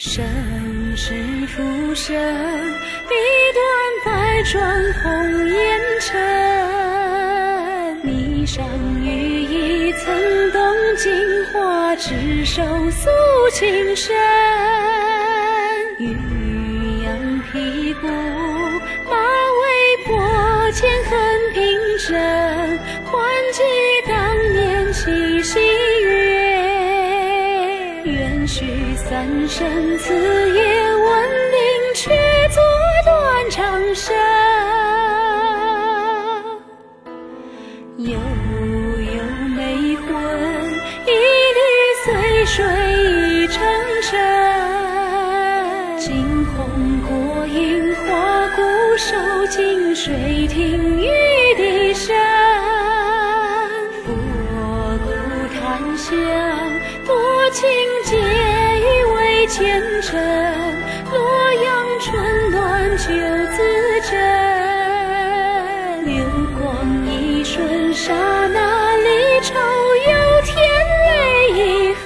身世浮生，笔端百转红颜尘。霓裳羽衣曾动金华，执手诉情深。渔阳鼙鼓，马嵬坡，前恨平生，还记当年七夕。许三生，此夜闻铃，却作断肠声。悠悠梅魂，一缕随水已成尘。惊鸿过影花，固守近水听雨笛声。佛骨檀香，多情前尘。洛阳春暖酒自斟。流光一瞬，刹那离愁又添泪痕。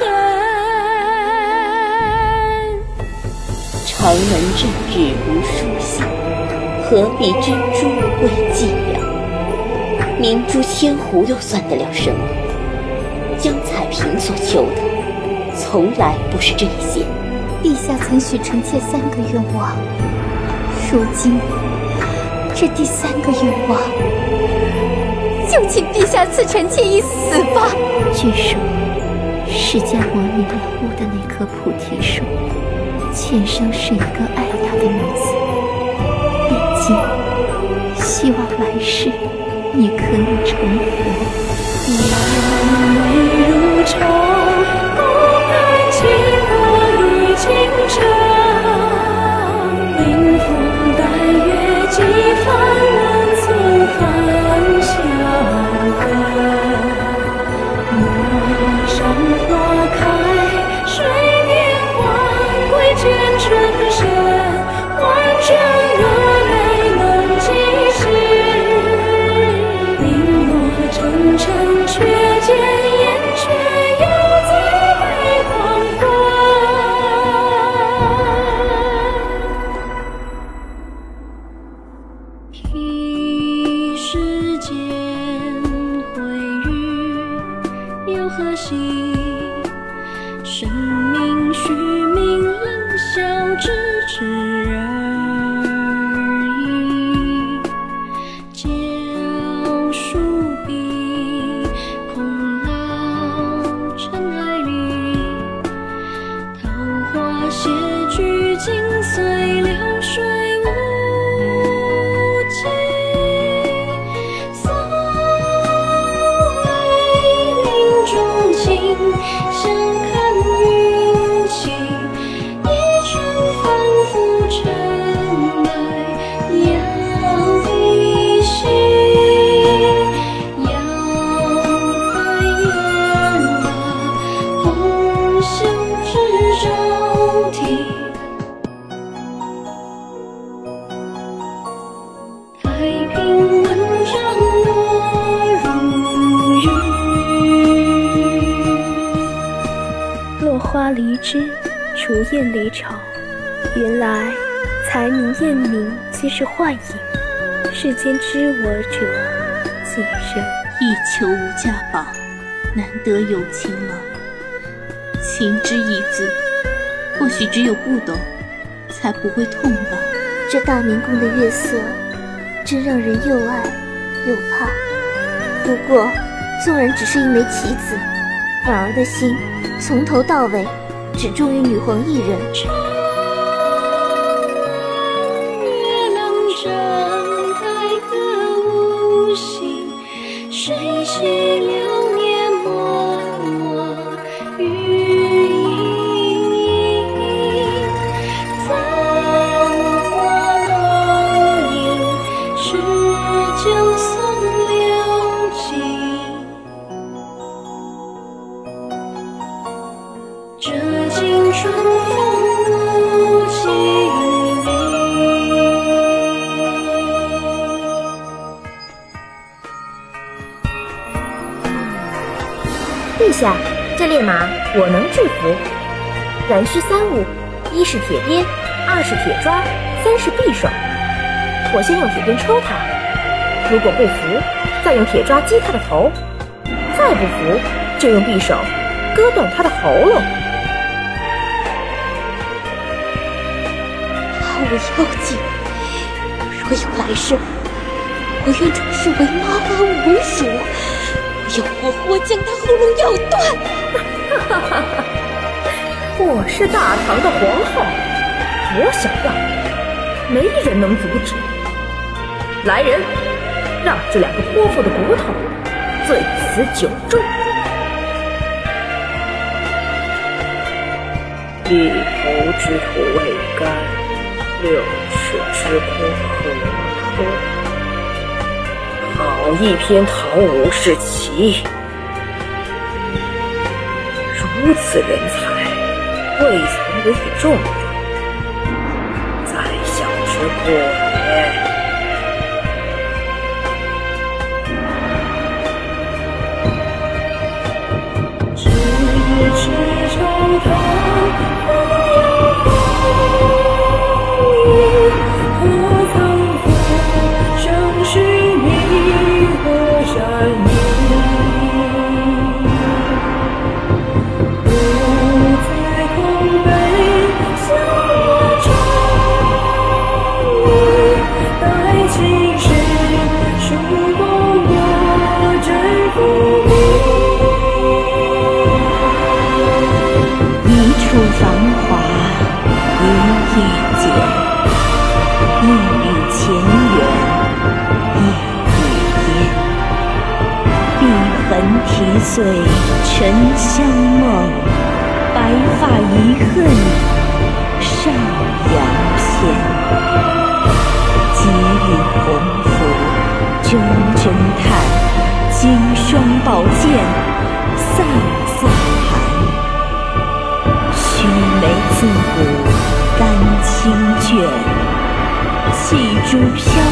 长门正日无书信，何必珍珠为伎俩？明珠千壶又算得了什么？江彩萍所求的，从来不是这些。陛下曾许臣妾三个愿望，如今这第三个愿望，就请陛下赐臣妾一死吧。据说，释迦牟尼领悟的那棵菩提树，前生是一个爱他的女子。毕竟，希望来世你可以成佛。如愁，一时间回语，又何惜？花离枝，竹燕离巢。原来才名艳名皆是幻影，世间知我者几人？一求无价宝，难得有情郎。情之一字，或许只有不懂，才不会痛吧。这大明宫的月色，真让人又爱又怕。不过，纵然只是一枚棋子，婉儿的心从头到尾只忠于女皇一人。下，这烈马我能制服。然需三物：一是铁鞭，二是铁抓，三是匕首。我先用铁鞭抽他，如果不服，再用铁抓击他的头；再不服，就用匕首割断他的喉咙。我妖精，若有来生，我愿转世为妈妈无鼠，要活活将他喉咙咬断。我是大唐的皇后，我想要，没人能阻止。来人，让这两个泼妇的骨头醉死酒中。一抔之土未干。六尺之空何托？好一篇唐武是奇，如此人才，未曾为重用，在下之过一岁沉香梦，白发遗恨上阳篇。结玉鸿福，铮铮叹，金霜宝剑飒飒寒。须眉自古丹青卷，细珠飘。